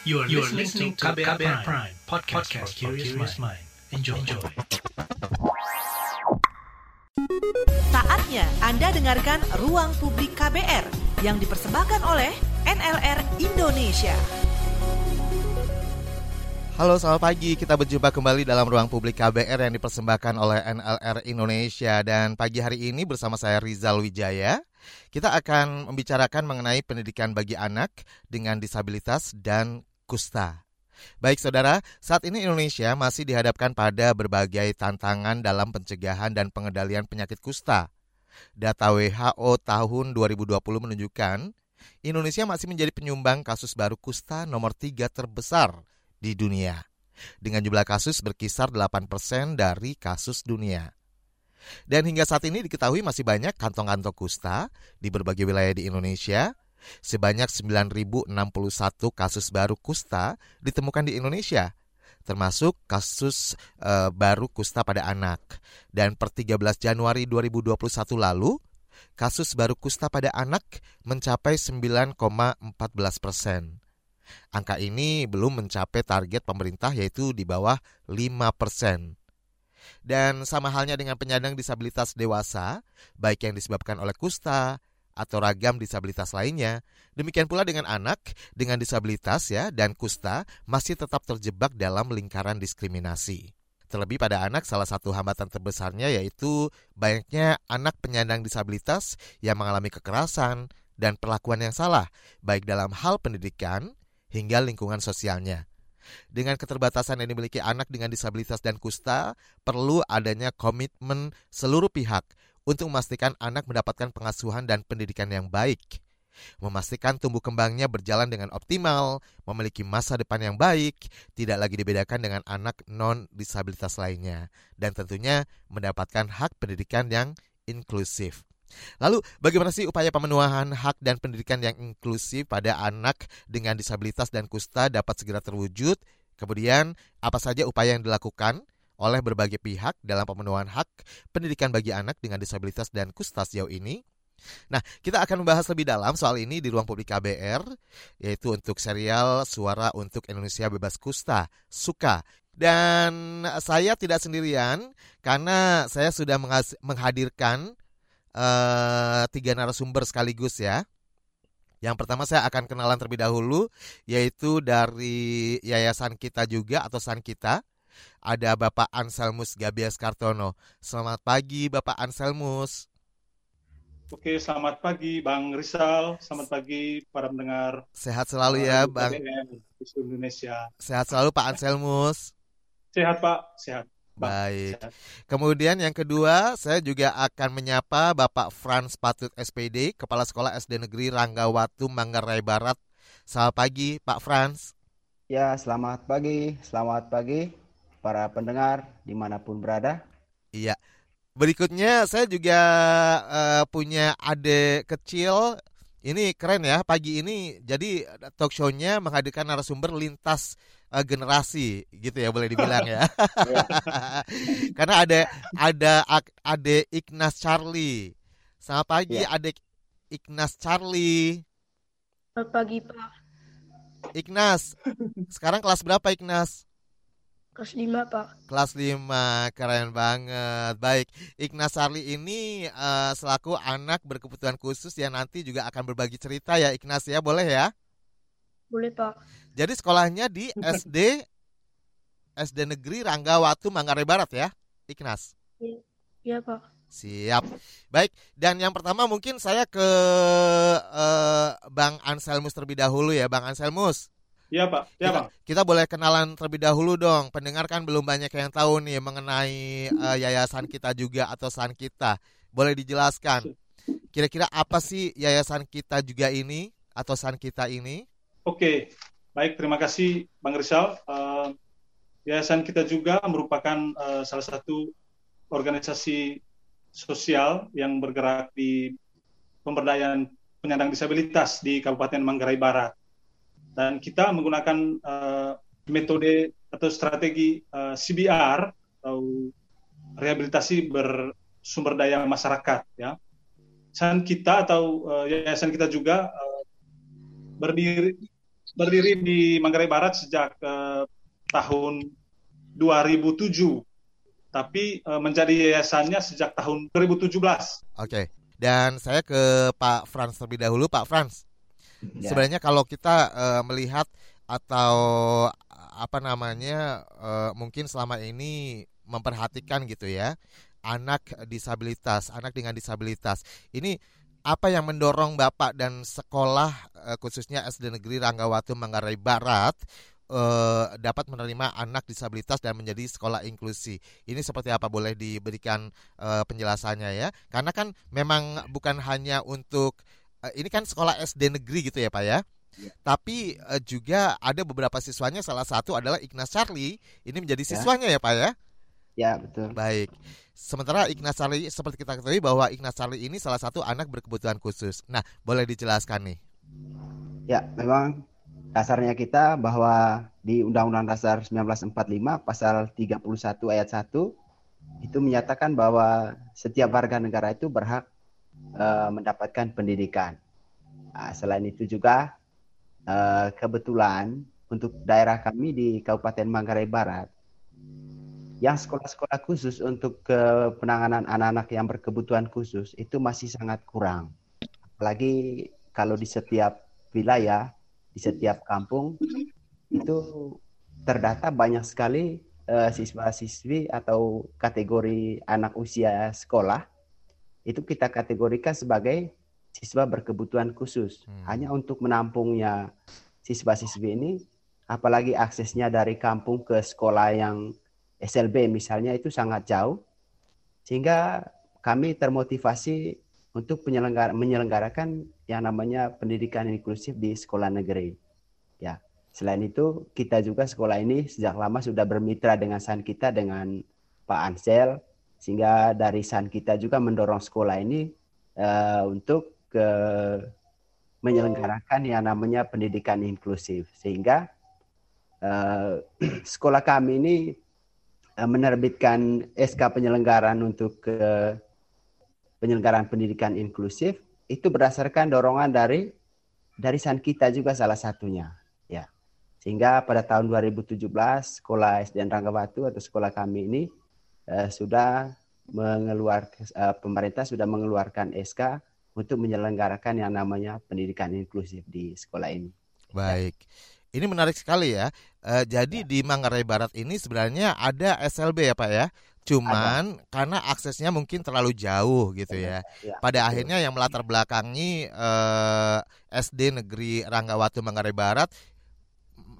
You are, you are listening to KBR, Prime, Prime podcast, podcast for curious mind. Enjoy. Enjoy. Saatnya Anda dengarkan Ruang Publik KBR yang dipersembahkan oleh NLR Indonesia. Halo selamat pagi, kita berjumpa kembali dalam ruang publik KBR yang dipersembahkan oleh NLR Indonesia Dan pagi hari ini bersama saya Rizal Wijaya Kita akan membicarakan mengenai pendidikan bagi anak dengan disabilitas dan kusta Baik saudara, saat ini Indonesia masih dihadapkan pada berbagai tantangan dalam pencegahan dan pengendalian penyakit kusta Data WHO tahun 2020 menunjukkan Indonesia masih menjadi penyumbang kasus baru kusta nomor tiga terbesar di dunia. Dengan jumlah kasus berkisar 8% dari kasus dunia. Dan hingga saat ini diketahui masih banyak kantong-kantong kusta di berbagai wilayah di Indonesia. Sebanyak 9.061 kasus baru kusta ditemukan di Indonesia, termasuk kasus e, baru kusta pada anak. Dan per 13 Januari 2021 lalu, kasus baru kusta pada anak mencapai 9,14 persen. Angka ini belum mencapai target pemerintah yaitu di bawah 5 persen. Dan sama halnya dengan penyandang disabilitas dewasa, baik yang disebabkan oleh kusta atau ragam disabilitas lainnya, demikian pula dengan anak dengan disabilitas ya dan kusta masih tetap terjebak dalam lingkaran diskriminasi. Terlebih pada anak, salah satu hambatan terbesarnya yaitu banyaknya anak penyandang disabilitas yang mengalami kekerasan dan perlakuan yang salah, baik dalam hal pendidikan hingga lingkungan sosialnya. Dengan keterbatasan yang dimiliki anak dengan disabilitas dan kusta, perlu adanya komitmen seluruh pihak untuk memastikan anak mendapatkan pengasuhan dan pendidikan yang baik. Memastikan tumbuh kembangnya berjalan dengan optimal, memiliki masa depan yang baik, tidak lagi dibedakan dengan anak non-disabilitas lainnya, dan tentunya mendapatkan hak pendidikan yang inklusif. Lalu bagaimana sih upaya pemenuhan hak dan pendidikan yang inklusif pada anak dengan disabilitas dan kusta dapat segera terwujud? Kemudian apa saja upaya yang dilakukan oleh berbagai pihak dalam pemenuhan hak pendidikan bagi anak dengan disabilitas dan kusta sejauh ini? Nah, kita akan membahas lebih dalam soal ini di ruang publik KBR, yaitu untuk serial Suara untuk Indonesia Bebas Kusta, SUKA. Dan saya tidak sendirian, karena saya sudah menghadirkan uh, tiga narasumber sekaligus ya. Yang pertama saya akan kenalan terlebih dahulu yaitu dari yayasan kita juga atau San kita. Ada Bapak Anselmus Gabias Kartono. Selamat pagi Bapak Anselmus. Oke, selamat pagi Bang Rizal, selamat pagi para pendengar. Sehat selalu ya Bang. Indonesia. Sehat selalu Pak Anselmus. Sehat Pak, sehat. Baik. Kemudian yang kedua, saya juga akan menyapa Bapak Frans Patut SPD, Kepala Sekolah SD Negeri Ranggawatu, Manggarai Barat. Selamat pagi, Pak Frans. Ya, selamat pagi. Selamat pagi para pendengar di mana pun berada. Iya. Berikutnya saya juga uh, punya adik kecil. Ini keren ya pagi ini. Jadi talk show-nya menghadirkan narasumber lintas uh, generasi gitu ya boleh dibilang ya. Karena ada ada ada Ignas Charlie. Selamat pagi ya. adik Ignas Charlie. Selamat pagi Pak. Ignas, sekarang kelas berapa Ignas? Kelas 5 Pak. Kelas 5, keren banget. Baik, Ignas Charlie ini uh, selaku anak berkebutuhan khusus yang nanti juga akan berbagi cerita ya Ignas ya, boleh ya? Boleh Pak. Jadi sekolahnya di SD SD Negeri Ranggawatu Manggarai Barat ya, Ignas. Iya, ya, Pak. Siap. Baik, dan yang pertama mungkin saya ke uh, Bang Anselmus terlebih dahulu ya, Bang Anselmus. Iya Pak, ya Pak. Kita boleh kenalan terlebih dahulu dong. Pendengar kan belum banyak yang tahu nih mengenai uh, yayasan kita juga atau san kita. Boleh dijelaskan kira-kira apa sih yayasan kita juga ini atau san kita ini? Oke, Baik, terima kasih Bang Rizal. Uh, yayasan kita juga merupakan uh, salah satu organisasi sosial yang bergerak di pemberdayaan penyandang disabilitas di Kabupaten Manggarai Barat. Dan kita menggunakan uh, metode atau strategi uh, CBR atau rehabilitasi bersumber daya masyarakat ya. Dan kita atau uh, yayasan kita juga uh, berdiri berdiri di Manggarai Barat sejak uh, tahun 2007 tapi uh, menjadi yayasannya sejak tahun 2017. Oke. Dan saya ke Pak Frans terlebih dahulu, Pak Frans. Ya. Sebenarnya kalau kita uh, melihat atau apa namanya uh, mungkin selama ini memperhatikan gitu ya anak disabilitas, anak dengan disabilitas. Ini apa yang mendorong Bapak dan sekolah khususnya SD Negeri Ranggawatu Manggarai Barat uh, dapat menerima anak disabilitas dan menjadi sekolah inklusi. Ini seperti apa boleh diberikan uh, penjelasannya ya? Karena kan memang bukan hanya untuk uh, ini kan sekolah SD negeri gitu ya Pak ya? Ya. Tapi uh, juga ada beberapa siswanya salah satu adalah Ignas Charlie ini menjadi ya. siswanya ya, ya Pak ya? Ya betul. Baik. Sementara Ignas Charlie seperti kita ketahui bahwa Ignas Charlie ini salah satu anak berkebutuhan khusus. Nah, boleh dijelaskan nih? Ya, memang dasarnya kita bahwa di Undang-Undang Dasar 1945 pasal 31 ayat 1 itu menyatakan bahwa setiap warga negara itu berhak uh, mendapatkan pendidikan. Nah, selain itu juga uh, kebetulan untuk daerah kami di Kabupaten Manggarai Barat yang sekolah-sekolah khusus untuk ke penanganan anak-anak yang berkebutuhan khusus itu masih sangat kurang. Apalagi kalau di setiap wilayah di setiap kampung itu terdata banyak sekali uh, siswa-siswi atau kategori anak usia sekolah itu kita kategorikan sebagai siswa berkebutuhan khusus. Hmm. Hanya untuk menampungnya siswa-siswi ini apalagi aksesnya dari kampung ke sekolah yang SLB misalnya itu sangat jauh sehingga kami termotivasi untuk penyelenggara, menyelenggarakan yang namanya pendidikan inklusif di sekolah negeri. Ya, selain itu kita juga sekolah ini sejak lama sudah bermitra dengan San kita dengan Pak Ansel sehingga dari San kita juga mendorong sekolah ini uh, untuk ke menyelenggarakan yang namanya pendidikan inklusif. Sehingga uh, sekolah kami ini uh, menerbitkan SK penyelenggaraan untuk uh, penyelenggaraan pendidikan inklusif. Itu berdasarkan dorongan dari dari San kita juga salah satunya ya. Sehingga pada tahun 2017 sekolah SDN Ranggabatu atau sekolah kami ini eh, sudah mengeluarkan eh, pemerintah sudah mengeluarkan SK untuk menyelenggarakan yang namanya pendidikan inklusif di sekolah ini. Baik. Ini menarik sekali ya. E, jadi ya. di Manggarai Barat ini sebenarnya ada SLB ya Pak ya. Cuman Ada. karena aksesnya mungkin terlalu jauh gitu ya. ya Pada akhirnya yang melatar belakangi eh, SD Negeri Ranggawatu Manggarai Barat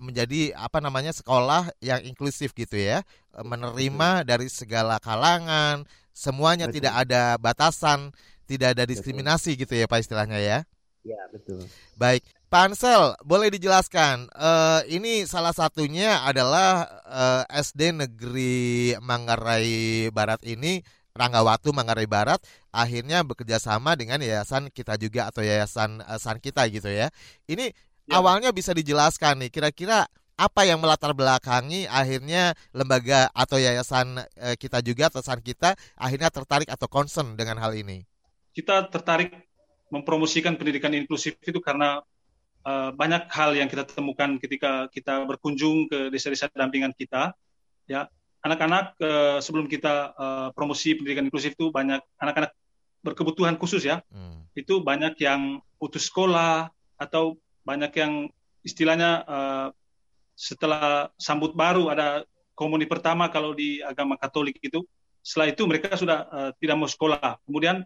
menjadi apa namanya sekolah yang inklusif gitu ya, menerima dari segala kalangan, semuanya betul. tidak ada batasan, tidak ada diskriminasi betul. gitu ya Pak istilahnya ya. Ya betul. Baik, Pak Ansel, boleh dijelaskan? Uh, ini salah satunya adalah uh, eh, SD Negeri Manggarai Barat ini, Ranggawatu Manggarai Barat, akhirnya bekerja sama dengan yayasan kita juga atau yayasan uh, San kita gitu ya. Ini ya. awalnya bisa dijelaskan nih, kira-kira apa yang melatar belakangi akhirnya lembaga atau yayasan uh, kita juga atau San kita akhirnya tertarik atau concern dengan hal ini? Kita tertarik mempromosikan pendidikan inklusif itu karena uh, banyak hal yang kita temukan ketika kita berkunjung ke desa-desa dampingan kita. Ya, anak-anak uh, sebelum kita uh, promosi pendidikan inklusif itu banyak anak-anak berkebutuhan khusus ya. Hmm. Itu banyak yang putus sekolah atau banyak yang istilahnya uh, setelah sambut baru ada komuni pertama kalau di agama Katolik itu. Setelah itu mereka sudah uh, tidak mau sekolah. Kemudian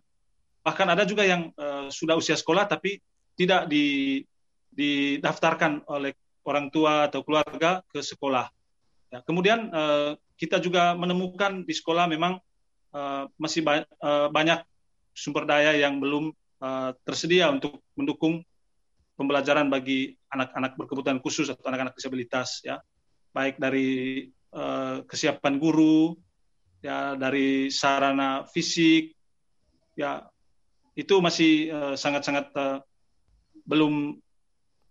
bahkan ada juga yang uh, sudah usia sekolah tapi tidak di didaftarkan oleh orang tua atau keluarga ke sekolah. Ya, kemudian uh, kita juga menemukan di sekolah memang uh, masih ba uh, banyak sumber daya yang belum uh, tersedia untuk mendukung pembelajaran bagi anak-anak berkebutuhan khusus atau anak-anak disabilitas ya baik dari uh, kesiapan guru ya dari sarana fisik ya itu masih sangat-sangat uh, uh, belum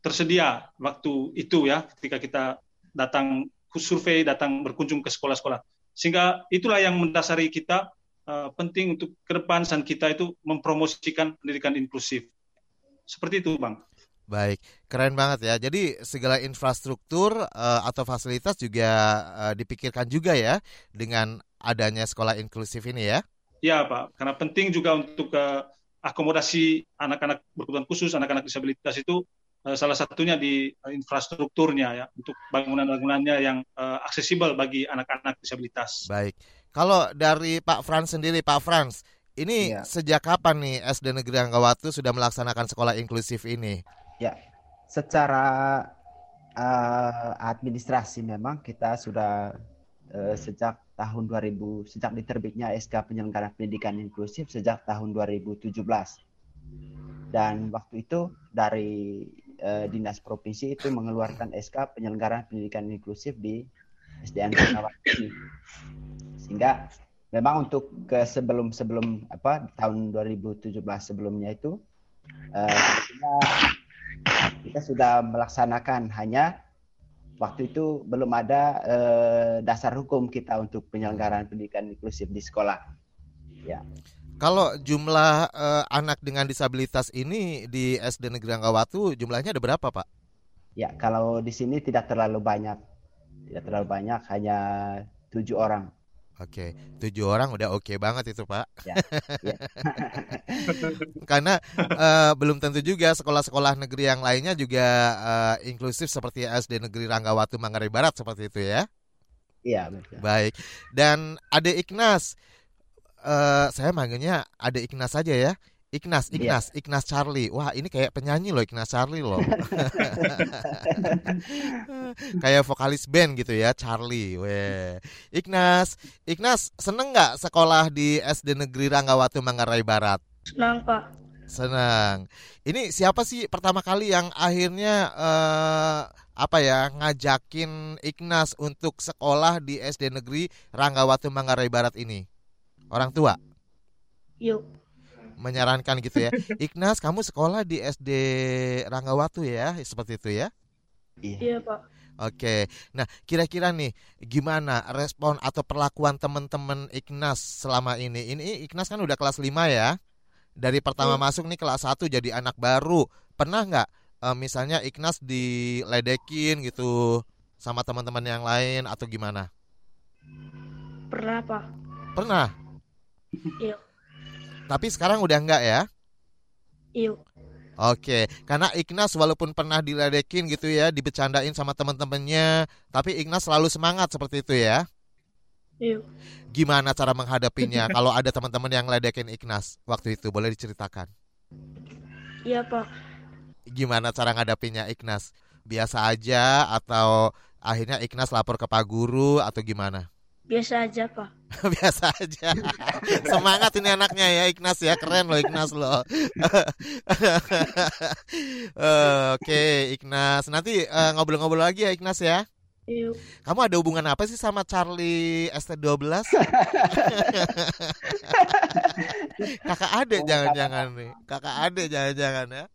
tersedia waktu itu ya ketika kita datang survei, datang berkunjung ke sekolah-sekolah. Sehingga itulah yang mendasari kita uh, penting untuk ke depan san kita itu mempromosikan pendidikan inklusif. Seperti itu, Bang. Baik, keren banget ya. Jadi segala infrastruktur uh, atau fasilitas juga uh, dipikirkan juga ya dengan adanya sekolah inklusif ini ya. Iya Pak, karena penting juga untuk uh, akomodasi anak-anak berkebutuhan khusus, anak-anak disabilitas itu uh, salah satunya di uh, infrastrukturnya ya, untuk bangunan-bangunannya yang uh, aksesibel bagi anak-anak disabilitas. Baik, kalau dari Pak Frans sendiri, Pak Frans, ini ya. sejak kapan nih SD Negeri Anggawatu sudah melaksanakan sekolah inklusif ini? Ya, secara uh, administrasi memang kita sudah uh, sejak tahun 2000 sejak diterbitnya SK penyelenggaraan pendidikan inklusif sejak tahun 2017 dan waktu itu dari uh, dinas provinsi itu mengeluarkan SK penyelenggaraan pendidikan inklusif di SDN ini sehingga memang untuk ke sebelum sebelum apa tahun 2017 sebelumnya itu uh, sudah melaksanakan hanya waktu itu belum ada eh, dasar hukum kita untuk penyelenggaraan pendidikan inklusif di sekolah. Ya. Kalau jumlah eh, anak dengan disabilitas ini di SD Negeri Anggawatu jumlahnya ada berapa, Pak? Ya, kalau di sini tidak terlalu banyak, tidak terlalu banyak, hanya tujuh orang. Oke, tujuh orang udah oke okay banget itu Pak. Ya, ya. Karena uh, belum tentu juga sekolah-sekolah negeri yang lainnya juga uh, inklusif seperti SD Negeri Ranggawatu Manggarai Barat seperti itu ya. Iya betul. Baik. Dan ada Ignas, uh, saya manggilnya ada Ignas saja ya. Ignas, iya. Ignas, yeah. Ignas Charlie. Wah, ini kayak penyanyi loh Ignas Charlie loh. kayak vokalis band gitu ya, Charlie. Weh. Ignas, Ignas seneng nggak sekolah di SD Negeri Ranggawatu Manggarai Barat? Senang, Pak. Senang. Ini siapa sih pertama kali yang akhirnya uh, apa ya ngajakin Ignas untuk sekolah di SD Negeri Ranggawatu Manggarai Barat ini? Orang tua? Yuk menyarankan gitu ya. Ignas, kamu sekolah di SD Ranggawatu ya, seperti itu ya? Iya, iya Pak. Oke, nah kira-kira nih gimana respon atau perlakuan teman-teman Ignas selama ini? Ini Ignas kan udah kelas 5 ya? Dari pertama iya. masuk nih kelas 1 jadi anak baru. Pernah nggak e, misalnya Ignas diledekin gitu sama teman-teman yang lain atau gimana? Pernah, Pak. Pernah? Iya. Tapi sekarang udah enggak ya? Iya. Oke, karena Ignas walaupun pernah diledekin gitu ya, dibecandain sama teman-temannya, tapi Ignas selalu semangat seperti itu ya. Iya. Gimana cara menghadapinya kalau ada teman-teman yang ledekin Ignas waktu itu? Boleh diceritakan? Iya, Pak. Gimana cara ngadapinnya Ignas? Biasa aja atau akhirnya Ignas lapor ke Pak Guru atau gimana? Biasa aja, Pak. Biasa aja. Semangat ini anaknya ya Ignas ya, keren loh Ignas loh. uh, Oke, okay, Ignas. Nanti eh, ngobrol-ngobrol lagi ya Ignas ya. Kamu ada hubungan apa sih sama Charlie ST12? Kakak adek jangan-jangan nih. Kakak adek jangan-jangan ya.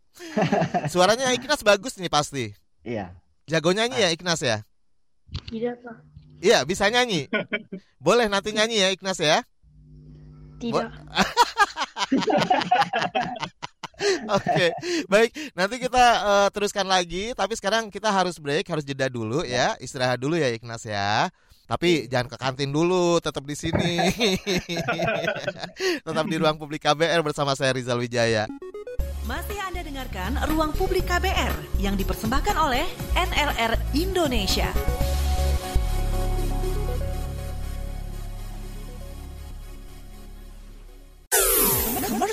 Suaranya Ignas bagus nih pasti. Iya. Jago nyanyi ya Ignas ya? Tidak, Pak. Iya, bisa nyanyi. Boleh nanti nyanyi ya Ignas ya? Tidak. Oke, okay. baik. Nanti kita uh, teruskan lagi, tapi sekarang kita harus break, harus jeda dulu ya, istirahat dulu ya Ignas ya. Tapi jangan ke kantin dulu, tetap di sini. tetap di ruang publik KBR bersama saya Rizal Wijaya. Masih Anda dengarkan Ruang Publik KBR yang dipersembahkan oleh NLR Indonesia.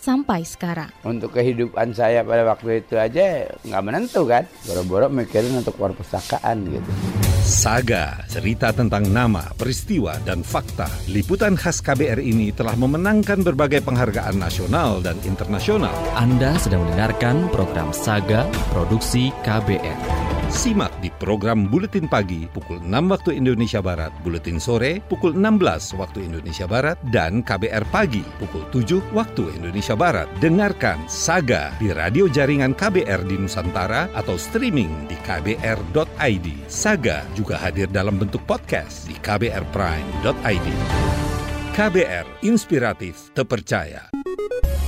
sampai sekarang. Untuk kehidupan saya pada waktu itu aja nggak menentu kan. Boro-boro mikirin untuk perpustakaan gitu. Saga, cerita tentang nama, peristiwa, dan fakta. Liputan khas KBR ini telah memenangkan berbagai penghargaan nasional dan internasional. Anda sedang mendengarkan program Saga Produksi KBR. Simak di program Buletin Pagi pukul 6 waktu Indonesia Barat, Buletin Sore pukul 16 waktu Indonesia Barat, dan KBR Pagi pukul 7 waktu Indonesia Barat. Dengarkan Saga di radio jaringan KBR di Nusantara atau streaming di kbr.id. Saga juga hadir dalam bentuk podcast di kbrprime.id. KBR, inspiratif, terpercaya.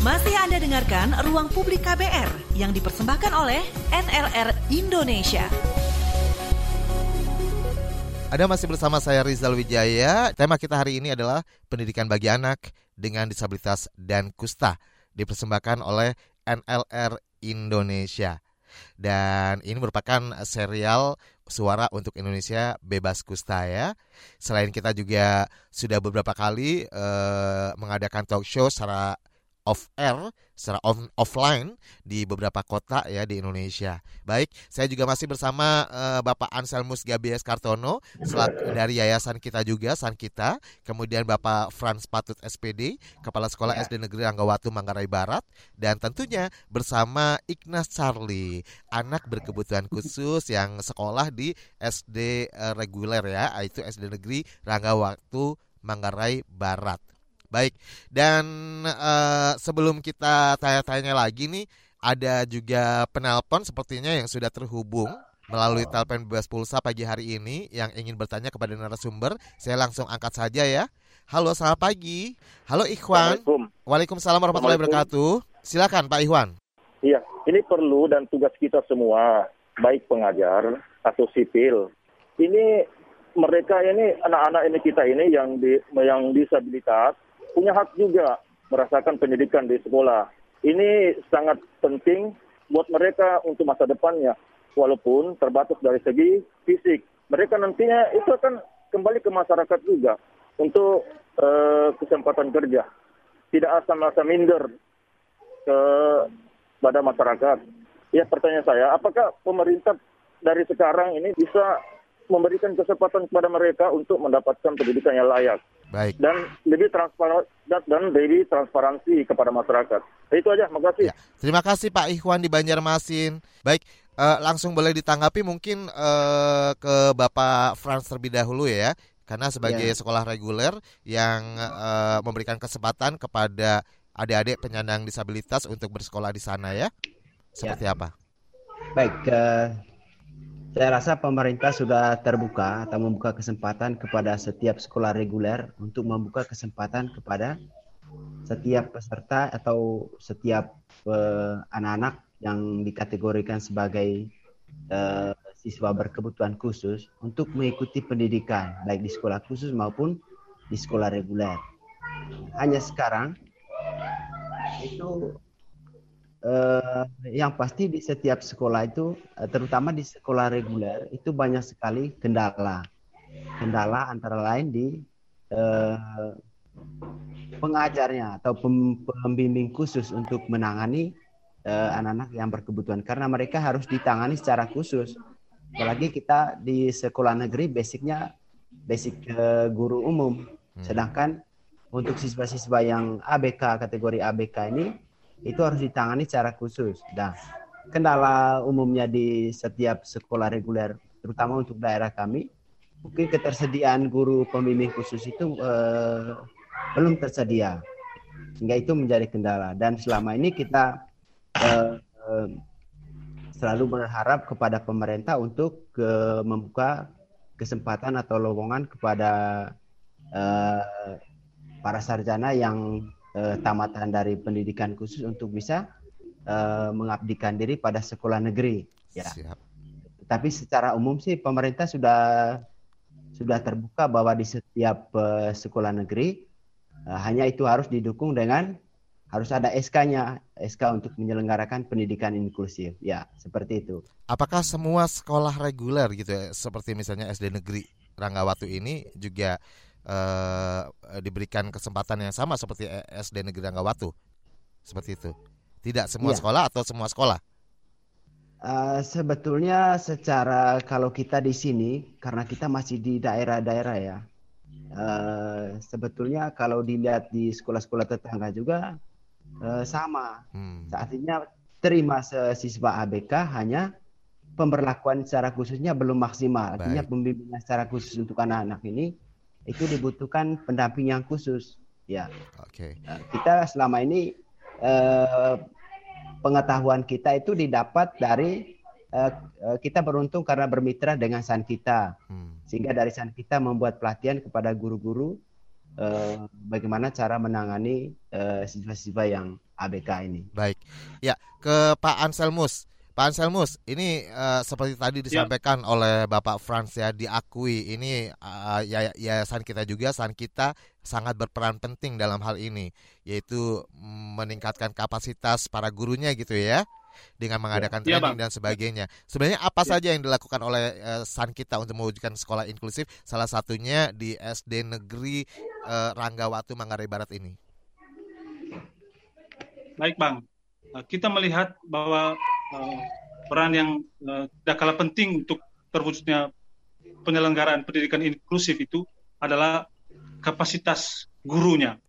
Masih Anda dengarkan Ruang Publik KBR yang dipersembahkan oleh NLR Indonesia. Ada masih bersama saya Rizal Wijaya. Tema kita hari ini adalah pendidikan bagi anak dengan disabilitas dan kusta. Dipersembahkan oleh NLR Indonesia. Dan ini merupakan serial Suara untuk Indonesia Bebas Kusta ya. Selain kita juga sudah beberapa kali eh, mengadakan talk show secara off air secara on, offline di beberapa kota ya di Indonesia. Baik, saya juga masih bersama uh, Bapak Anselmus Gabies Kartono selaku dari yayasan kita juga San Kita, kemudian Bapak Frans Patut SPD, Kepala Sekolah ya. SD Negeri Ranggawatu Manggarai Barat dan tentunya bersama Ignas Charlie, anak berkebutuhan khusus yang sekolah di SD uh, eh, reguler ya, itu SD Negeri Ranggawatu Manggarai Barat. Baik, dan uh, sebelum kita tanya-tanya lagi nih, ada juga penelpon sepertinya yang sudah terhubung melalui telepon bebas pulsa pagi hari ini yang ingin bertanya kepada narasumber. Saya langsung angkat saja ya. Halo, selamat pagi. Halo Ikhwan. Waalaikumsalam warahmatullahi wabarakatuh. Silakan Pak Ikhwan. Iya, ini perlu dan tugas kita semua, baik pengajar atau sipil. Ini mereka ini anak-anak ini kita ini yang di yang disabilitas punya hak juga merasakan pendidikan di sekolah. Ini sangat penting buat mereka untuk masa depannya, walaupun terbatas dari segi fisik. Mereka nantinya itu akan kembali ke masyarakat juga untuk uh, kesempatan kerja. Tidak asal merasa minder ke pada masyarakat. Ya pertanyaan saya, apakah pemerintah dari sekarang ini bisa memberikan kesempatan kepada mereka untuk mendapatkan pendidikan yang layak? Baik. Dan lebih transparan dan lebih transparansi kepada masyarakat. Itu aja, makasih. Ya. Terima kasih Pak Ikhwan di Banjarmasin. Baik, uh, langsung boleh ditanggapi mungkin uh, ke Bapak Frans terlebih dahulu ya, karena sebagai ya. sekolah reguler yang uh, memberikan kesempatan kepada adik-adik penyandang disabilitas untuk bersekolah di sana ya. Seperti ya. apa? Baik, uh, saya rasa pemerintah sudah terbuka atau membuka kesempatan kepada setiap sekolah reguler untuk membuka kesempatan kepada setiap peserta atau setiap eh, anak-anak uh, yang dikategorikan sebagai uh, siswa berkebutuhan khusus untuk mengikuti pendidikan baik di sekolah khusus maupun di sekolah reguler. Hanya sekarang itu uh, yang pasti di setiap sekolah itu, uh, terutama di sekolah reguler, itu banyak sekali kendala. Kendala antara lain di uh, pengajarnya atau pembimbing khusus untuk menangani anak-anak uh, yang berkebutuhan karena mereka harus ditangani secara khusus. Apalagi kita di sekolah negeri basicnya basic uh, guru umum, hmm. sedangkan untuk siswa-siswa yang ABK kategori ABK ini itu harus ditangani secara khusus. Nah, kendala umumnya di setiap sekolah reguler, terutama untuk daerah kami, mungkin ketersediaan guru pembimbing khusus itu eh, belum tersedia, sehingga itu menjadi kendala. Dan selama ini kita eh, eh, selalu berharap kepada pemerintah untuk ke, membuka kesempatan atau lowongan kepada eh, para sarjana yang uh, tamatan dari pendidikan khusus untuk bisa uh, mengabdikan diri pada sekolah negeri. Ya. Siap. Tapi secara umum sih pemerintah sudah sudah terbuka bahwa di setiap uh, sekolah negeri uh, hanya itu harus didukung dengan harus ada SK-nya, SK untuk menyelenggarakan pendidikan inklusif. Ya, seperti itu. Apakah semua sekolah reguler gitu ya, seperti misalnya SD negeri Ranggawatu ini juga uh, diberikan kesempatan yang sama seperti SD Negeri Anggawatu. Seperti itu. Tidak semua ya. sekolah atau semua sekolah? Uh, sebetulnya secara kalau kita di sini karena kita masih di daerah-daerah ya, uh, sebetulnya kalau dilihat di sekolah-sekolah tetangga juga uh, sama. Hmm. Artinya terima siswa ABK hanya pemberlakuan secara khususnya belum maksimal. Artinya pembimbingan secara khusus untuk anak-anak ini itu dibutuhkan pendamping yang khusus. Ya. Oke. Okay. kita selama ini uh, pengetahuan kita itu didapat dari uh, kita beruntung karena bermitra dengan San kita, hmm. sehingga dari San kita membuat pelatihan kepada guru-guru uh, bagaimana cara menangani siswa-siswa uh, yang ABK ini. Baik, ya ke Pak Anselmus. Pak Anselmus, ini uh, seperti tadi ya. disampaikan ya. oleh Bapak Frans ya diakui ini uh, yayasan kita juga san kita sangat berperan penting dalam hal ini yaitu meningkatkan kapasitas para gurunya gitu ya dengan ya. mengadakan ya, training ya, dan sebagainya. Sebenarnya apa ya. saja yang dilakukan oleh uh, san kita untuk mewujudkan sekolah inklusif salah satunya di SD Negeri uh, Ranggawatu Manggarai Barat ini? Baik, Bang. Kita melihat bahwa uh, peran yang uh, tidak kalah penting untuk terwujudnya penyelenggaraan pendidikan inklusif itu adalah kapasitas gurunya.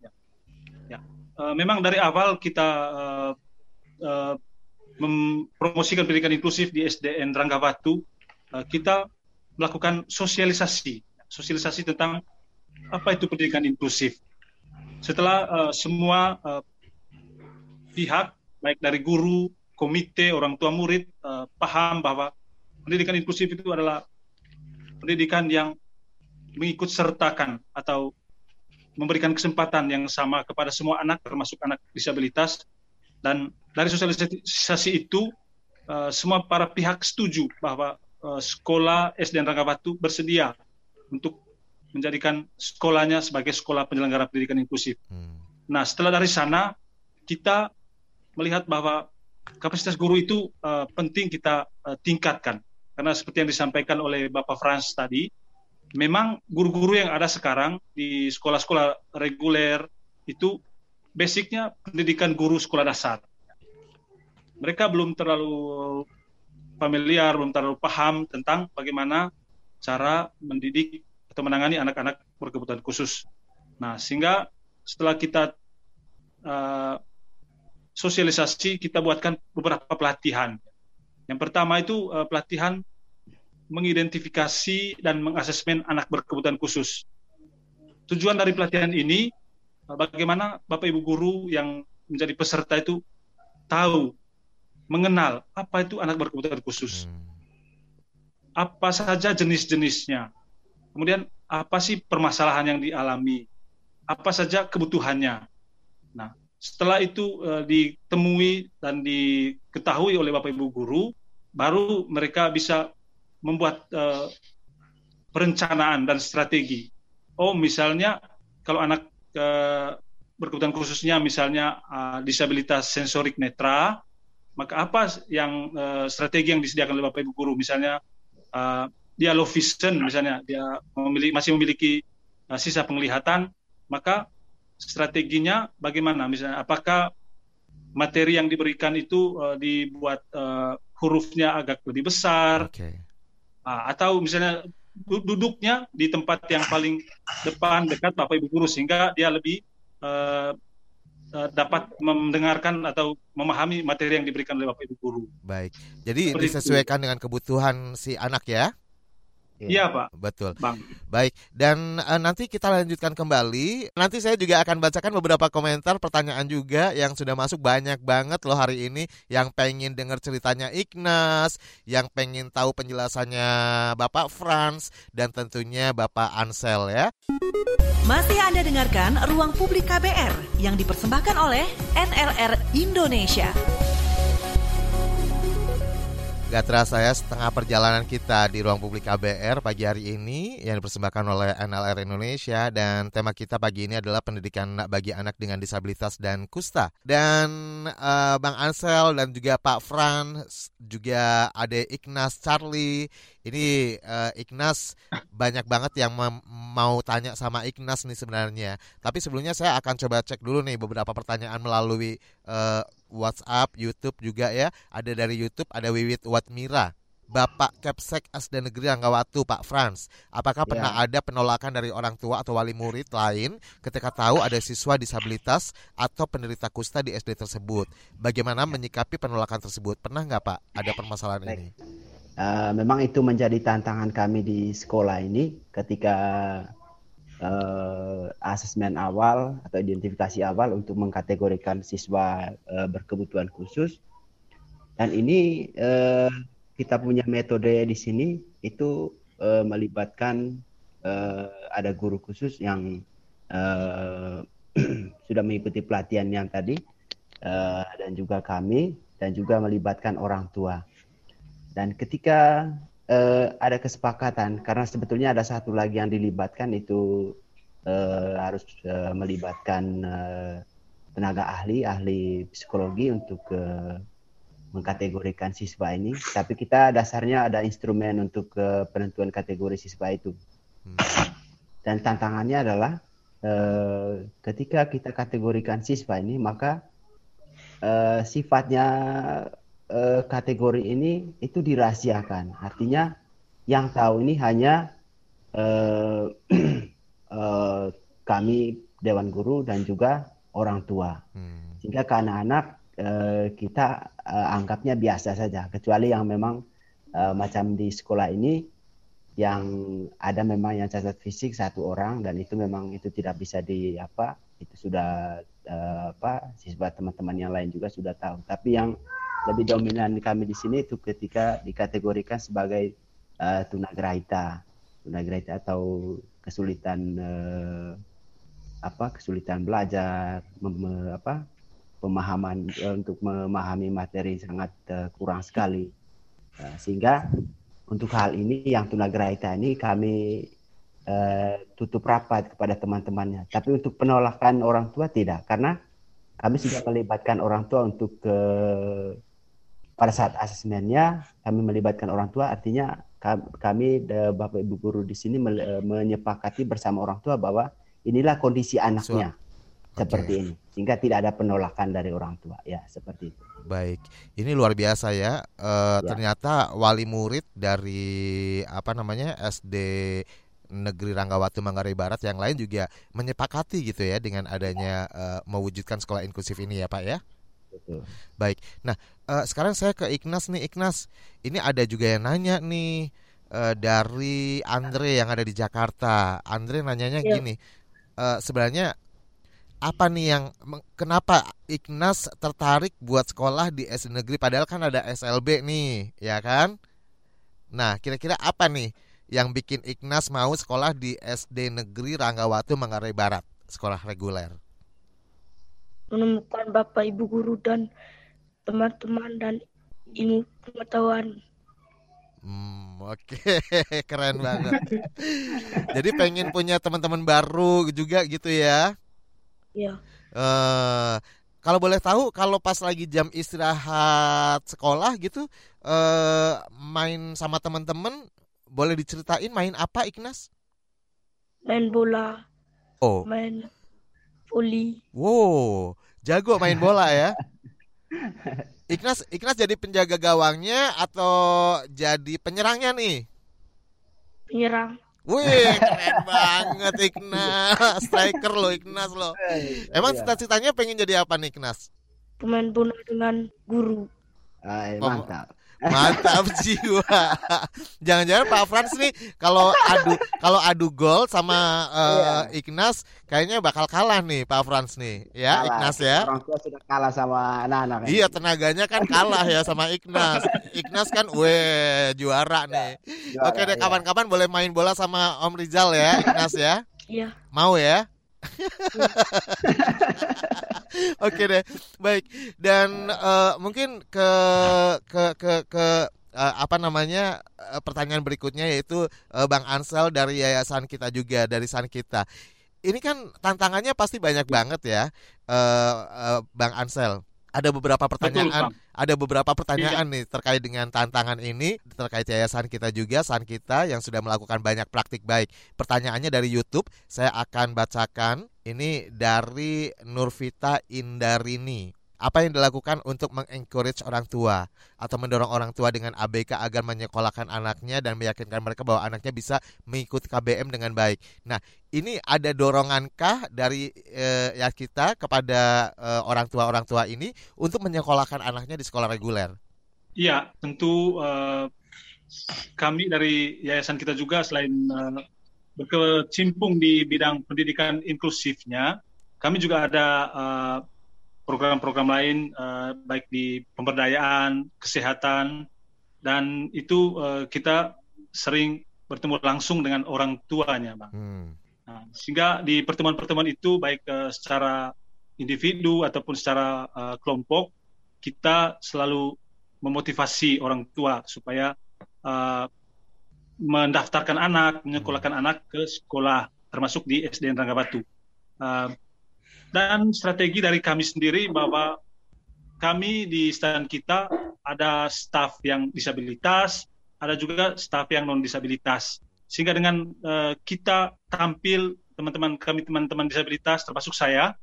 Ya. Uh, memang dari awal kita mempromosikan pendidikan inklusif di SDN Ranggabatu, kita melakukan sosialisasi, sosialisasi tentang apa itu pendidikan inklusif. Setelah semua pihak, baik dari guru, komite orang tua murid uh, paham bahwa pendidikan inklusif itu adalah pendidikan yang mengikut sertakan atau memberikan kesempatan yang sama kepada semua anak termasuk anak disabilitas dan dari sosialisasi itu uh, semua para pihak setuju bahwa uh, sekolah SDN Ranggabatu bersedia untuk menjadikan sekolahnya sebagai sekolah penyelenggara pendidikan inklusif. Hmm. Nah, setelah dari sana kita melihat bahwa kapasitas guru itu uh, penting kita uh, tingkatkan karena seperti yang disampaikan oleh Bapak Frans tadi, memang guru-guru yang ada sekarang di sekolah-sekolah reguler itu basicnya pendidikan guru sekolah dasar. Mereka belum terlalu familiar, belum terlalu paham tentang bagaimana cara mendidik atau menangani anak-anak berkebutuhan khusus. Nah, sehingga setelah kita uh, sosialisasi kita buatkan beberapa pelatihan. Yang pertama itu uh, pelatihan mengidentifikasi dan mengasesmen anak berkebutuhan khusus. Tujuan dari pelatihan ini uh, bagaimana Bapak Ibu guru yang menjadi peserta itu tahu mengenal apa itu anak berkebutuhan khusus. Hmm. Apa saja jenis-jenisnya. Kemudian apa sih permasalahan yang dialami? Apa saja kebutuhannya? Nah, setelah itu uh, ditemui dan diketahui oleh Bapak Ibu guru, baru mereka bisa membuat uh, perencanaan dan strategi. Oh, misalnya kalau anak uh, berkebutuhan khususnya misalnya uh, disabilitas sensorik netra, maka apa yang uh, strategi yang disediakan oleh Bapak Ibu guru? Misalnya uh, dia low vision, misalnya dia memiliki, masih memiliki uh, sisa penglihatan, maka strateginya bagaimana misalnya apakah materi yang diberikan itu uh, dibuat uh, hurufnya agak lebih besar okay. uh, atau misalnya duduknya di tempat yang paling depan dekat bapak ibu guru sehingga dia lebih uh, uh, dapat mendengarkan atau memahami materi yang diberikan oleh bapak ibu guru. Baik, jadi Seperti disesuaikan itu. dengan kebutuhan si anak ya. Iya Pak. Betul. Bang. Baik. Dan uh, nanti kita lanjutkan kembali. Nanti saya juga akan bacakan beberapa komentar, pertanyaan juga yang sudah masuk banyak banget loh hari ini. Yang pengen dengar ceritanya Ignas, yang pengen tahu penjelasannya Bapak Franz, dan tentunya Bapak Ansel ya. Masih Anda dengarkan Ruang Publik KBR yang dipersembahkan oleh NLR Indonesia. Gak terasa ya setengah perjalanan kita di ruang publik KBR pagi hari ini yang dipersembahkan oleh NLR Indonesia dan tema kita pagi ini adalah pendidikan bagi anak dengan disabilitas dan kusta. Dan uh, Bang Ansel dan juga Pak Fran juga ada Ignas Charlie. Ini uh, Ignas banyak banget yang mau tanya sama Ignas nih sebenarnya. Tapi sebelumnya saya akan coba cek dulu nih beberapa pertanyaan melalui uh, WhatsApp, YouTube juga ya. Ada dari YouTube, ada Wiwit Watmira. Bapak Kepsek SD Negeri Ranggawatu, Pak Frans. Apakah pernah Ya. ada penolakan dari orang tua atau wali murid lain ketika tahu ada siswa disabilitas atau penderita kusta di SD tersebut? Bagaimana menyikapi penolakan tersebut? Pernah nggak Pak ada permasalahan ini? Eh, memang itu menjadi tantangan kami di sekolah ini ketika eh, asesmen awal atau identifikasi awal untuk mengkategorikan siswa eh, berkebutuhan khusus. Dan ini eh, kita punya metode di sini itu eh, melibatkan eh, ada guru khusus yang eh, sudah mengikuti pelatihan yang tadi eh, dan juga kami dan juga melibatkan orang tua. Dan ketika eh, ada kesepakatan, karena sebetulnya ada satu lagi yang dilibatkan itu eh, harus eh, melibatkan eh, tenaga ahli, ahli psikologi untuk eh, mengkategorikan siswa ini. Tapi kita dasarnya ada instrumen untuk eh, penentuan kategori siswa itu. Dan tantangannya adalah eh, ketika kita kategorikan siswa ini, maka eh, sifatnya eh, kategori ini itu dirahasiakan. Artinya yang tahu ini hanya eh, eh, kami Dewan Guru dan juga orang tua. Sehingga ke anak-anak eh, kita eh, anggapnya biasa saja, kecuali yang memang eh, macam di sekolah ini yang ada memang yang cacat fisik satu orang dan itu memang itu tidak bisa di apa itu sudah eh, apa siswa teman-teman yang lain juga sudah tahu. Tapi yang lebih dominan kami di sini itu ketika dikategorikan sebagai eh, tunagrahita, tunagrahita atau kesulitan eh, apa kesulitan belajar, mem- me- apa pemahaman eh, untuk memahami materi sangat eh, kurang sekali. Nah, sehingga untuk hal ini yang tunagrahita ini kami eh, tutup rapat kepada teman-temannya. Tapi untuk penolakan orang tua tidak, karena kami sudah melibatkan orang tua untuk eh, pada saat asesmennya kami melibatkan orang tua, artinya ka- kami eh, bapak ibu guru di sini eh, menyepakati bersama orang tua bahwa inilah kondisi anaknya seperti ini, sehingga tidak ada penolakan dari orang tua, ya seperti itu. Baik, ini luar biasa ya. Eh, Ternyata wali murid dari apa namanya SD Negeri Ranggawatu Manggarai Barat yang lain juga menyepakati gitu ya dengan adanya eh, mewujudkan sekolah inklusif ini ya Pak ya. Betul. Baik, nah eh, sekarang saya ke Ignas nih Ignas. Ini ada juga yang nanya nih eh, dari Andre yang ada di Jakarta. Andre nanyanya Ya. gini, eh, sebenarnya apa nih yang kenapa Ignas tertarik buat sekolah di SD negeri padahal kan ada SLB nih, ya kan? Nah, kira-kira apa nih yang bikin Ignas mau sekolah di SD negeri Ranggawatu Manggarai Barat, sekolah reguler? menemukan bapak ibu guru dan teman-teman dan ilmu pengetahuan. Hmm, oke, keren banget. Jadi pengen punya teman-teman baru juga gitu ya? Ya, eh kalau boleh tahu kalau pas lagi jam istirahat sekolah gitu eh main sama teman-teman boleh diceritain main apa Ignas? main bola, Oh, main voli. wow, jago main bola ya. Ignas, Ignas jadi penjaga gawangnya atau jadi penyerangnya nih? penyerang. Wih, keren banget Ignas, striker lo Ignas lo. Emang Iya. cita-citanya pengen jadi apa nih Ignas? Pemain bola dengan guru. Ah, eh, Oh, mantap. Mantap jiwa. Jangan-jangan Pak Frans nih kalau adu kalau adu gol sama eh, Ignas kayaknya bakal kalah nih Pak Frans nih. Ya, Kalah. Ignas ya. Orang tua sudah kalah sama anak-anak. kan? Iya, tenaganya kan kalah ya sama Ignas. Ignas kan weh juara nih. Juara, Oke deh iya. kapan-kapan boleh main bola sama Om Rizal ya, Ignas ya. Iya. Mau ya? Oke deh, baik. Dan eh, mungkin ke ke ke ke eh, apa namanya eh, pertanyaan berikutnya yaitu eh, Bang Ansel dari yayasan kita juga dari San kita. Ini kan tantangannya pasti banyak banget ya, eh, eh, Bang Ansel. Ada beberapa pertanyaan, Betul, ada beberapa Iya. pertanyaan nih terkait dengan tantangan ini, terkait yayasan kita juga, san kita yang sudah melakukan banyak praktik baik. Pertanyaannya dari YouTube, saya akan bacakan. Ini dari Nurvita Indarini. Apa yang dilakukan untuk mengencourage orang tua atau mendorong orang tua dengan ABK agar menyekolahkan anaknya dan meyakinkan mereka bahwa anaknya bisa mengikuti KBM dengan baik. Nah, ini ada dorongankah dari eh, ya kita kepada eh, orang tua orang tua ini untuk menyekolahkan anaknya di sekolah reguler? Iya, tentu eh, kami dari yayasan kita juga selain eh, berkecimpung di bidang pendidikan inklusifnya, kami juga ada eh, program-program lain eh, baik di pemberdayaan, kesehatan, dan itu eh, kita sering bertemu langsung dengan orang tuanya, bang. Nah, sehingga di pertemuan-pertemuan itu baik eh, secara individu ataupun secara eh, kelompok kita selalu memotivasi orang tua supaya eh, mendaftarkan anak, menyekolahkan anak ke sekolah termasuk di SDN Ranggabatu. Eh, dan strategi dari kami sendiri bahwa kami di stand kita ada staf yang disabilitas, ada juga staf yang non disabilitas. Sehingga dengan eh, kita tampil teman-teman kami teman-teman disabilitas termasuk saya,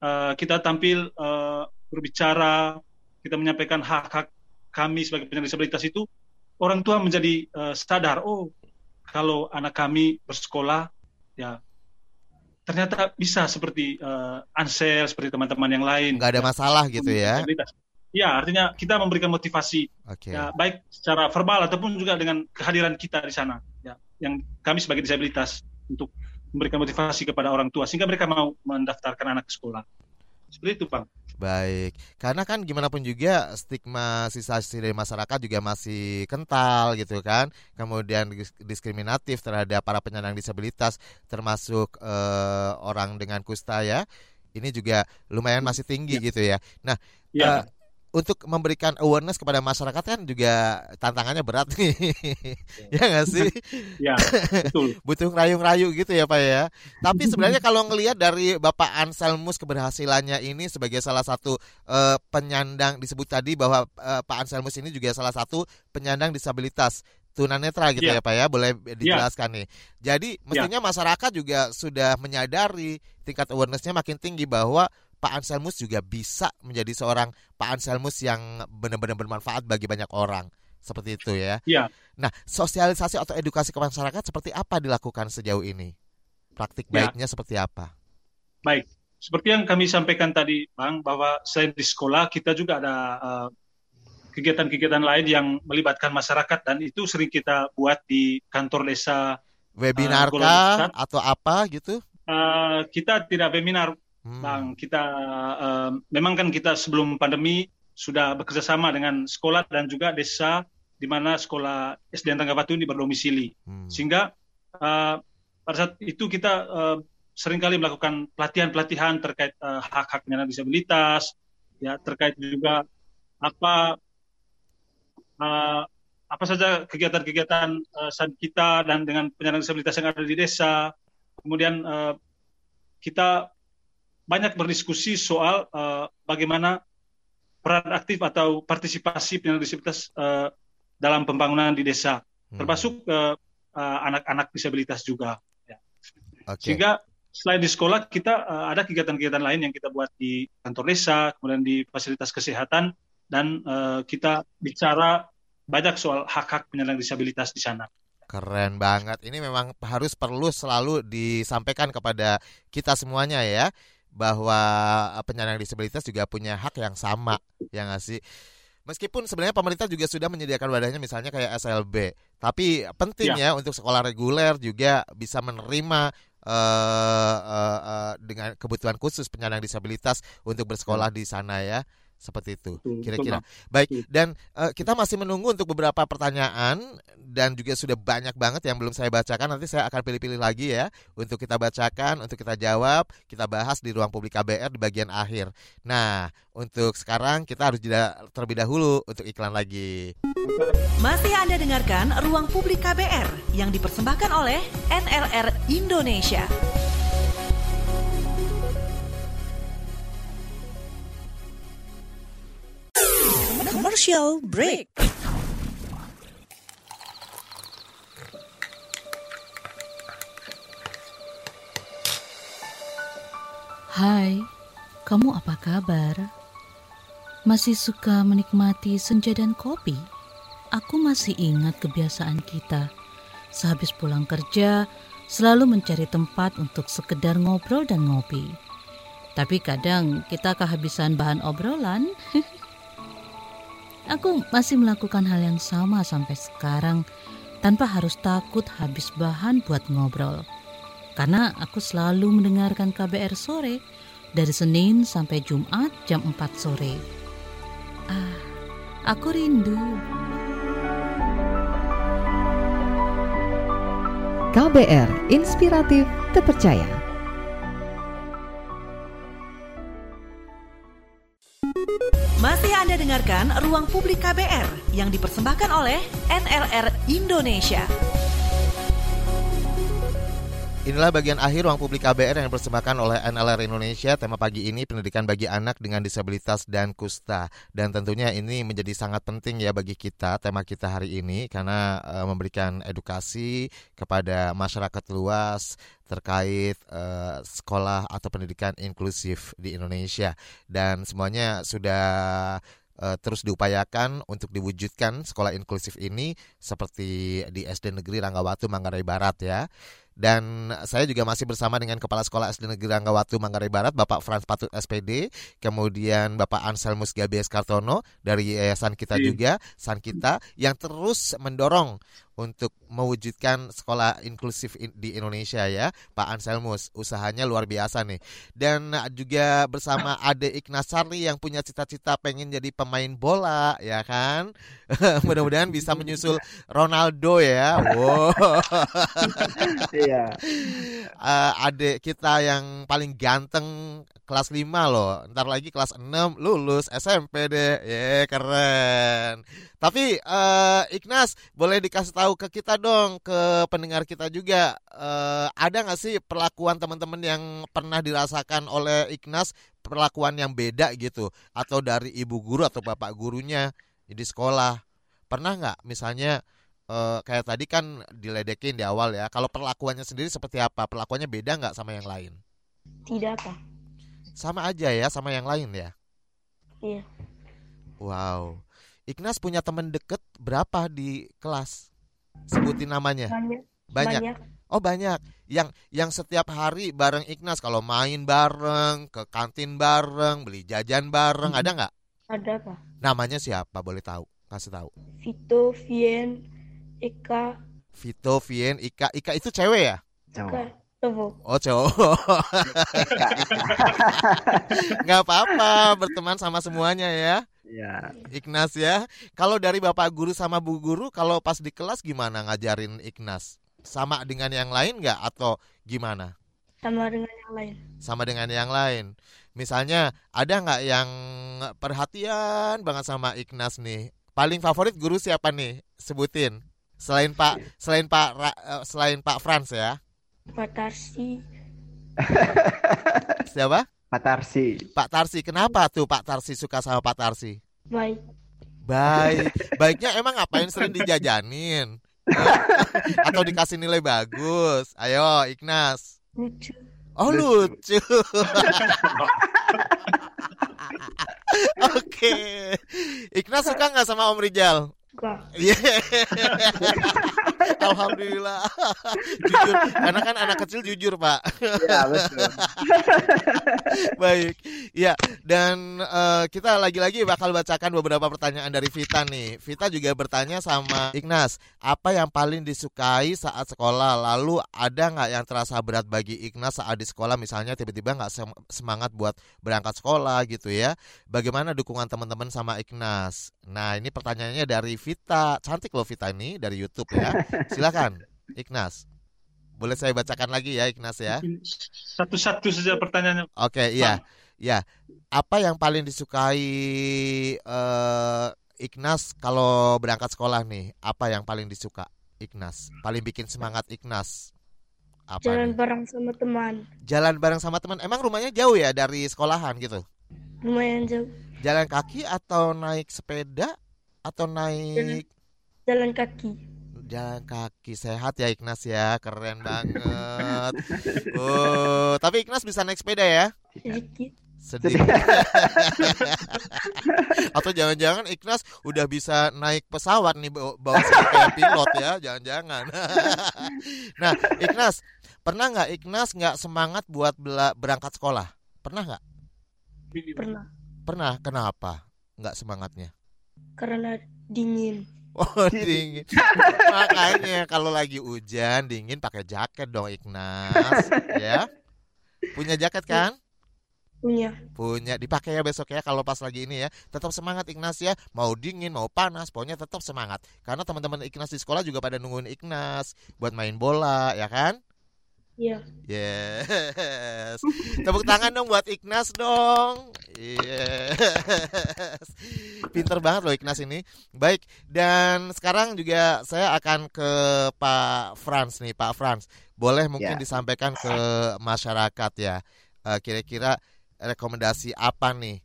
eh, kita tampil eh, berbicara, kita menyampaikan hak-hak kami sebagai penyandang disabilitas itu orang tua menjadi eh, sadar, oh kalau anak kami bersekolah ya ternyata bisa seperti eh, Ansel, seperti teman-teman yang lain. Nggak ada masalah gitu ya? Disabilitas. Ya, artinya kita memberikan motivasi Oke. ya, baik secara verbal ataupun juga dengan kehadiran kita di sana, ya, yang kami sebagai disabilitas untuk memberikan motivasi kepada orang tua sehingga mereka mau mendaftarkan anak ke sekolah. Seperti itu, Bang. Baik, karena kan gimana pun juga stigma sisasi dari masyarakat juga masih kental gitu kan, kemudian dis- diskriminatif terhadap para penyandang disabilitas, termasuk eh, orang dengan kusta ya, ini juga lumayan masih tinggi gitu ya. Nah, Ya. eh, untuk memberikan awareness kepada masyarakat kan juga tantangannya berat nih, ya nggak sih? Ya, betul. Butuh rayu-rayu gitu ya Pak ya. Tapi sebenarnya kalau ngelihat dari Bapak Anselmus keberhasilannya ini sebagai salah satu eh, penyandang disebut tadi bahwa eh, Pak Anselmus ini juga salah satu penyandang disabilitas tunanetra gitu Iya. ya Pak ya, boleh dijelaskan nih. Jadi mestinya masyarakat juga sudah menyadari tingkat awarenessnya makin tinggi bahwa Pak Anselmus juga bisa menjadi seorang Pak Anselmus yang benar-benar bermanfaat bagi banyak orang. Seperti itu ya. Iya. Nah, sosialisasi atau edukasi ke masyarakat seperti apa dilakukan sejauh ini? Praktik Ya. baiknya seperti apa? Baik, seperti yang kami sampaikan tadi, Bang, bahwa selain di sekolah kita juga ada eh, kegiatan-kegiatan lain yang melibatkan masyarakat dan itu sering kita buat di kantor desa. Webinar Besar. atau apa gitu? Eh, kita tidak webinar, Hmm. Bang. Kita eh, memang kan kita sebelum pandemi sudah bekerja sama dengan sekolah dan juga desa di mana sekolah SDN Tanggapatu ini berdomisili. Hmm. Sehingga eh, pada saat itu kita eh, sering kali melakukan pelatihan-pelatihan terkait eh, hak-hak penyandang disabilitas, ya terkait juga apa eh, apa saja kegiatan-kegiatan saat kita dan dengan penyandang disabilitas yang ada di desa. Kemudian eh, kita banyak berdiskusi soal eh, bagaimana peran aktif atau partisipasi penyandang disabilitas eh, dalam pembangunan di desa, termasuk eh, eh, anak-anak disabilitas juga. Ya. Oke. Sehingga selain di sekolah kita eh, ada kegiatan-kegiatan lain yang kita buat di kantor desa, kemudian di fasilitas kesehatan dan eh, kita bicara banyak soal hak-hak penyandang disabilitas di sana. Keren banget. Ini memang harus perlu selalu disampaikan kepada kita semuanya ya bahwa penyandang disabilitas juga punya hak yang sama, ya nggak sih? Meskipun sebenarnya pemerintah juga sudah menyediakan wadahnya misalnya kayak SLB, tapi penting ya, untuk sekolah reguler juga bisa menerima eh, eh, eh, dengan kebutuhan khusus penyandang disabilitas untuk bersekolah di sana ya. Seperti itu kira-kira. Baik, dan eh, kita masih menunggu untuk beberapa pertanyaan dan juga sudah banyak banget yang belum saya bacakan. Nanti saya akan pilih-pilih lagi ya untuk kita bacakan, untuk kita jawab, kita bahas di ruang publik KBR di bagian akhir. Nah, untuk sekarang kita harus jeda terlebih dahulu untuk iklan lagi. Masih Anda dengarkan Ruang Publik KBR yang dipersembahkan oleh NLR Indonesia. Commercial break. Hai, kamu apa kabar? Masih suka menikmati senja dan kopi? Aku masih ingat kebiasaan kita. Sehabis pulang kerja, selalu mencari tempat untuk sekedar ngobrol dan ngopi. Tapi kadang kita kehabisan bahan obrolan. Aku masih melakukan hal yang sama sampai sekarang tanpa harus takut habis bahan buat ngobrol. Karena aku selalu mendengarkan KBR sore dari Senin sampai Jumat jam 4 sore. Ah, aku rindu. KBR Inspiratif Terpercaya. Masih Anda dengarkan Ruang Publik KBR yang dipersembahkan oleh NLR Indonesia. Inilah bagian akhir ruang publik KBR yang dipersembahkan oleh NLR Indonesia. Tema pagi ini pendidikan bagi anak dengan disabilitas dan kusta. Dan tentunya ini menjadi sangat penting ya bagi kita, tema kita hari ini karena e, memberikan edukasi kepada masyarakat luas terkait e, sekolah atau pendidikan inklusif di Indonesia. Dan semuanya sudah terus diupayakan untuk diwujudkan sekolah inklusif ini seperti di SD Negeri Ranggawatu Manggarai Barat ya. Dan saya juga masih bersama dengan Kepala Sekolah SD Negeri Ranggawatu Manggarai Barat, Bapak Frans Patut SPD, kemudian Bapak Anselmus Gabies Kartono dari Yayasan Kita juga, San Kita, yang terus mendorong untuk mewujudkan sekolah inklusif di Indonesia ya, Pak Anselmus. Usahanya luar biasa nih. Dan juga bersama Ade Ignasari yang punya cita-cita pengen jadi pemain bola, ya kan? Mudah-mudahan bisa menyusul Ronaldo ya. Wow. Iya. uh, adik kita yang paling ganteng kelas 5 loh. Ntar lagi kelas 6 lulus SMP deh. Ya, yeah, keren. Tapi uh, Ignas, boleh dikasih tahu ke kita dong, ke pendengar kita juga, uh, ada nggak sih perlakuan teman-teman yang pernah dirasakan oleh Ignas, perlakuan yang beda gitu, atau dari ibu guru atau bapak gurunya di sekolah? Pernah nggak misalnya uh, kayak tadi kan diledekin di awal ya, kalau perlakuannya sendiri seperti apa? Perlakuannya beda nggak sama yang lain? Tidak apa. Sama aja ya, sama yang lain ya? Iya. Wow. Ignas punya teman deket berapa di kelas? Sebutin namanya. Banyak. Banyak. banyak. Oh banyak. Yang yang setiap hari bareng Ignas kalau main bareng, ke kantin bareng, beli jajan bareng, hmm. ada nggak? Ada pak. Namanya siapa? Boleh tahu? Kasih tahu. Vito, Vien, Ika. Vito, Vien, Ika. Ika itu cewek ya? Cowok. Oh cowok. Nggak apa-apa berteman sama semuanya ya. Ya. Ignas ya. Kalau dari Bapak guru sama Bu guru kalau pas di kelas gimana ngajarin Ignas? Sama dengan yang lain nggak atau gimana? Sama dengan yang lain. Sama dengan yang lain. Misalnya ada nggak yang perhatian banget sama Ignas nih? Paling favorit guru siapa nih? Sebutin. Selain Pak selain Pak eh, selain Pak Frans ya. Pak Tarsi. Siapa? Pak Tarsi. Pak Tarsi, kenapa tuh Pak Tarsi suka sama Pak Tarsi? Baik. Baik. Baiknya emang ngapain sering dijajanin? Atau dikasih nilai bagus? Ayo, Ignas. Lucu. Oh, lucu. Oke. Okay. Ignas suka nggak sama Om Rijal? Iya. Alhamdulillah. jujur, karena kan anak kecil jujur, Pak. Iya, betul. Baik. Ya, dan uh, kita lagi-lagi bakal bacakan beberapa pertanyaan dari Vita nih. Vita juga bertanya sama Ignas, apa yang paling disukai saat sekolah? Lalu ada nggak yang terasa berat bagi Ignas saat di sekolah misalnya tiba-tiba nggak semangat buat berangkat sekolah gitu ya? Bagaimana dukungan teman-teman sama Ignas? Nah, ini pertanyaannya dari Vita. Cantik loh Vita ini dari YouTube ya. Silakan, Ignas. Boleh saya bacakan lagi ya Ignas ya? Satu-satu saja pertanyaannya. Oke, iya. Ya. Apa yang paling disukai uh, Ignas kalau berangkat sekolah nih? Apa yang paling disuka Ignas? Paling bikin semangat Ignas? Apa Jalan nih? bareng sama teman. Jalan bareng sama teman. Emang rumahnya jauh ya dari sekolahan gitu? Lumayan jauh. Jalan kaki atau naik sepeda atau naik? jalan kaki. jalan kaki. Sehat ya Ignas ya. Keren banget. Oh tapi Ignas bisa naik sepeda ya? Sedikit. sedikit atau jangan-jangan Ignas udah bisa naik pesawat nih bawa kayak pilot ya? Jangan-jangan. Nah Ignas pernah nggak Ignas nggak semangat buat berangkat sekolah? Pernah nggak? Pernah. pernah. Kenapa nggak semangatnya Karena dingin. Oh dingin. Makanya kalau lagi hujan dingin pakai jaket dong Ignas, ya. Punya jaket kan? Punya. Punya. Dipakai ya besok ya kalau pas lagi ini ya. Tetap semangat Ignas ya. Mau dingin, mau panas, pokoknya tetap semangat. Karena teman-teman Ignas di sekolah juga pada nungguin Ignas buat main bola, ya kan? Iya. Yes. Tepuk tangan dong buat Ignas dong. Yes. Pinter banget loh Ignas ini. Baik, dan sekarang juga saya akan ke Pak Franz nih, Pak Franz. Boleh mungkin Ya. disampaikan ke masyarakat ya. Eh, Kira-kira rekomendasi apa nih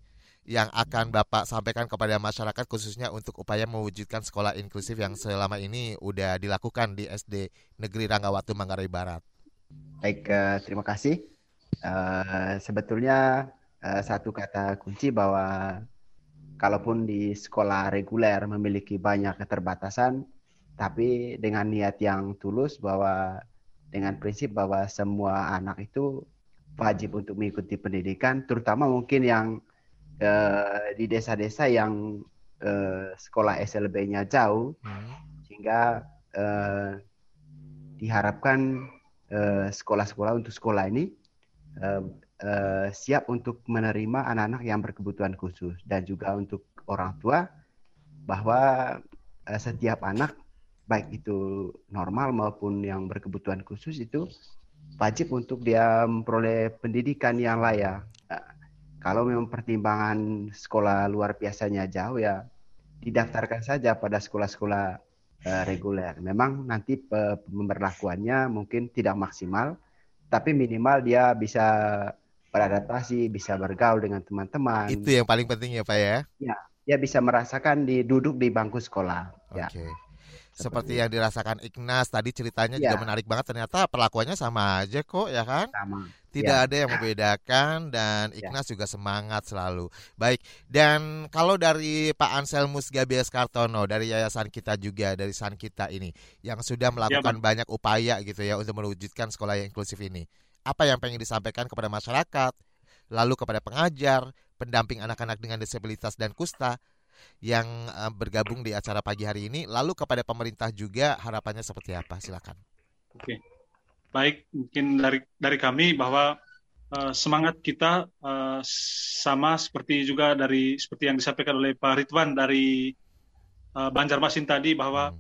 yang akan Bapak sampaikan kepada masyarakat khususnya untuk upaya mewujudkan sekolah inklusif yang selama ini udah dilakukan di SD Negeri Ranggawatu Manggarai Barat. Baik, eh, terima kasih. Eh, sebetulnya eh, satu kata kunci bahwa kalaupun di sekolah reguler memiliki banyak keterbatasan, tapi dengan niat yang tulus bahwa dengan prinsip bahwa semua anak itu wajib untuk mengikuti pendidikan, terutama mungkin yang eh, di desa-desa yang eh, sekolah SLB-nya jauh, sehingga eh, diharapkan sekolah-sekolah untuk sekolah ini eh, siap untuk menerima anak-anak yang berkebutuhan khusus dan juga untuk orang tua bahwa eh, setiap anak baik itu normal maupun yang berkebutuhan khusus itu wajib untuk dia memperoleh pendidikan yang layak. Nah, kalau memang pertimbangan sekolah luar biasanya jauh ya didaftarkan saja pada sekolah-sekolah eh, reguler. Memang nanti pe- pemberlakuannya mungkin tidak maksimal, tapi minimal dia bisa beradaptasi, bisa bergaul dengan teman-teman. Itu yang paling penting ya Pak ya. Ya, dia bisa merasakan di duduk di bangku sekolah. Ya. Seperti yang dirasakan Ignas tadi ceritanya Ya. juga menarik banget ternyata perlakuannya sama aja kok ya kan? Sama. Tidak Ya. ada yang membedakan dan Ignas juga semangat selalu. Baik, dan kalau dari Pak Anselmus Gabias Kartono dari yayasan kita juga dari San kita ini yang sudah melakukan banyak upaya gitu ya untuk mewujudkan sekolah yang inklusif ini. Apa yang pengen disampaikan kepada masyarakat, lalu kepada pengajar, pendamping anak-anak dengan disabilitas dan kusta yang eh, bergabung di acara pagi hari ini, lalu kepada pemerintah juga harapannya seperti apa? Silakan. Oke, baik mungkin dari dari kami bahwa eh, semangat kita eh, sama seperti juga dari seperti yang disampaikan oleh Pak Ridwan dari eh, Banjarmasin tadi bahwa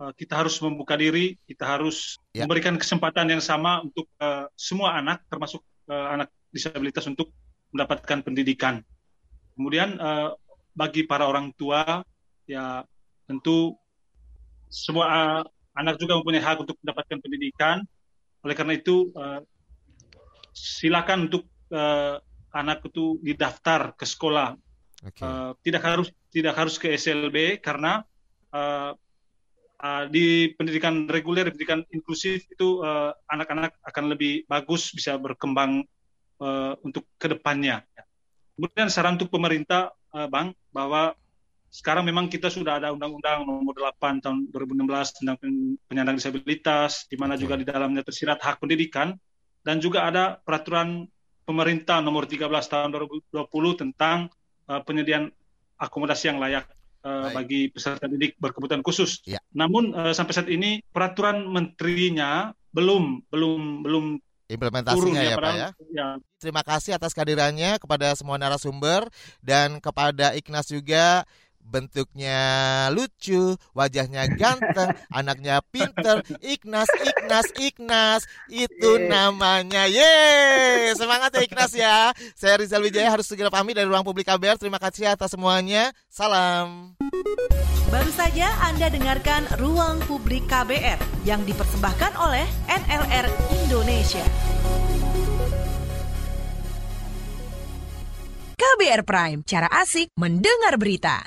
eh, kita harus membuka diri, kita harus Ya. memberikan kesempatan yang sama untuk eh, semua anak termasuk eh, anak disabilitas untuk mendapatkan pendidikan. Kemudian eh, bagi para orang tua ya tentu semua uh, anak juga mempunyai hak untuk mendapatkan pendidikan. Oleh karena itu, uh, silakan untuk uh, anak itu didaftar ke sekolah. Uh, tidak harus tidak harus ke SLB karena uh, uh, di pendidikan reguler, pendidikan inklusif itu uh, anak-anak akan lebih bagus bisa berkembang uh, untuk ke depannya. Kemudian saran untuk pemerintah, uh, Bang, bahwa sekarang memang kita sudah ada Undang-Undang Nomor 8 tahun 2016 tentang pen- penyandang disabilitas, di mana juga di dalamnya tersirat hak pendidikan, dan juga ada peraturan pemerintah Nomor 13 tahun 2020 tentang uh, penyediaan akomodasi yang layak uh, bagi peserta didik berkebutuhan khusus. Namun uh, sampai saat ini peraturan menterinya belum belum belum implementasinya ya Pak ya. ya. Terima kasih atas kehadirannya kepada semua narasumber dan kepada Ignas juga bentuknya lucu, wajahnya ganteng, anaknya pinter, Ignas, Ignas, Ignas, itu namanya. Yeay, semangat ya Ignas ya. Saya Rizal Wijaya harus segera pamit dari Ruang Publik KBR. Terima kasih atas semuanya. Salam. Baru saja Anda dengarkan Ruang Publik KBR yang dipersembahkan oleh NLR Indonesia. KBR Prime, cara asik mendengar berita.